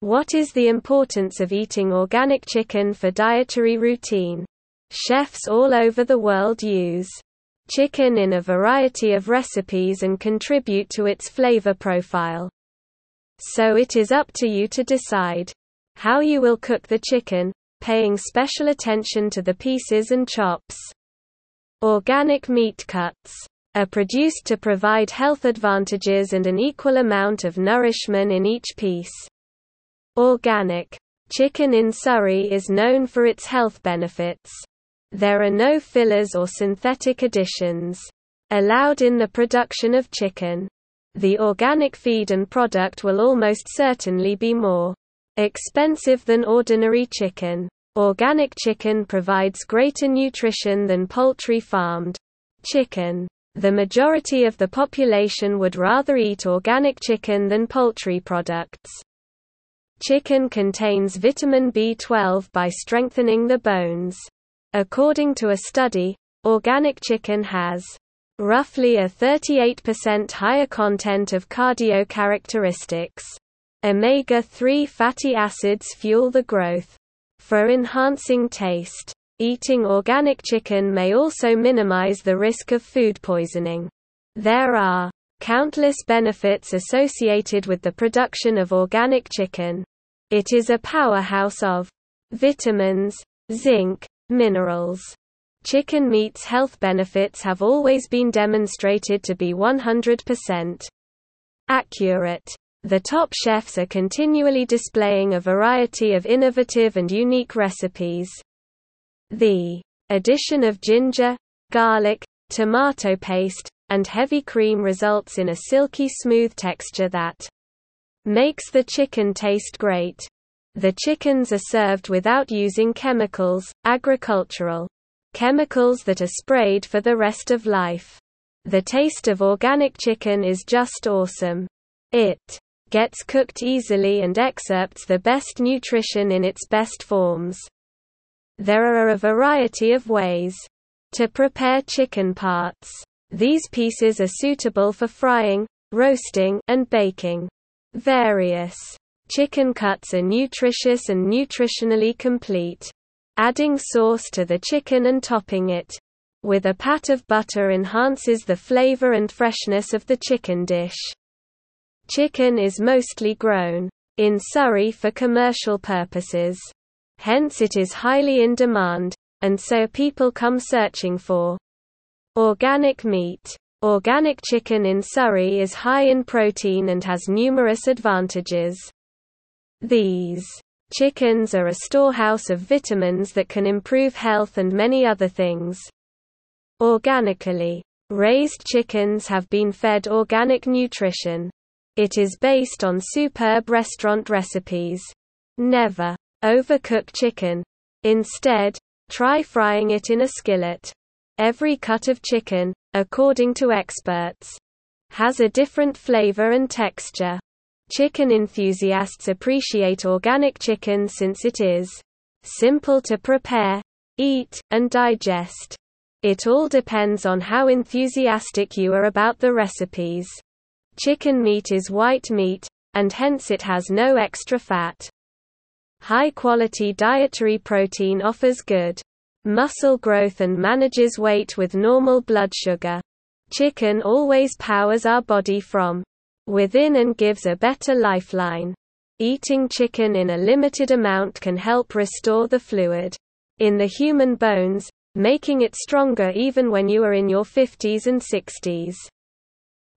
What is the importance of eating organic chicken for dietary routine? Chefs all over the world use chicken in a variety of recipes and contribute to its flavor profile. So it is up to you to decide how you will cook the chicken, paying special attention to the pieces and chops. Organic meat cuts are produced to provide health advantages and an equal amount of nourishment in each piece. Organic chicken in Surrey is known for its health benefits. There are no fillers or synthetic additions allowed in the production of chicken. The organic feed and product will almost certainly be more expensive than ordinary chicken. Organic chicken provides greater nutrition than poultry farmed chicken. The majority of the population would rather eat organic chicken than poultry products. Chicken contains vitamin B12 by strengthening the bones. According to a study, organic chicken has roughly a 38% higher content of cardio characteristics. Omega-3 fatty acids fuel the growth. For enhancing taste, eating organic chicken may also minimize the risk of food poisoning. There are countless benefits associated with the production of organic chicken. It is a powerhouse of vitamins, zinc, minerals. Chicken meat's health benefits have always been demonstrated to be 100% accurate. The top chefs are continually displaying a variety of innovative and unique recipes. The addition of ginger, garlic, tomato paste, and heavy cream results in a silky smooth texture that makes the chicken taste great. The chickens are served without using chemicals, agricultural chemicals that are sprayed for the rest of life. The taste of organic chicken is just awesome. It gets cooked easily and excerpts the best nutrition in its best forms. There are a variety of ways to prepare chicken parts. These pieces are suitable for frying, roasting, and baking. Various chicken cuts are nutritious and nutritionally complete. Adding sauce to the chicken and topping it with a pat of butter enhances the flavor and freshness of the chicken dish. Chicken is mostly grown in Surrey for commercial purposes. Hence it is highly in demand, and so people come searching for organic meat. Organic chicken in Surrey is high in protein and has numerous advantages. These chickens are a storehouse of vitamins that can improve health and many other things. Organically raised chickens have been fed organic nutrition. It is based on superb restaurant recipes. Never overcook chicken. Instead, try frying it in a skillet. Every cut of chicken, according to experts, has a different flavor and texture. Chicken enthusiasts appreciate organic chicken since it is simple to prepare, eat, and digest. It all depends on how enthusiastic you are about the recipes. Chicken meat is white meat, and hence it has no extra fat. High quality dietary protein offers good muscle growth and manages weight with normal blood sugar. Chicken always powers our body from within and gives a better lifeline. Eating chicken in a limited amount can help restore the fluid in the human bones, making it stronger even when you are in your 50s and 60s.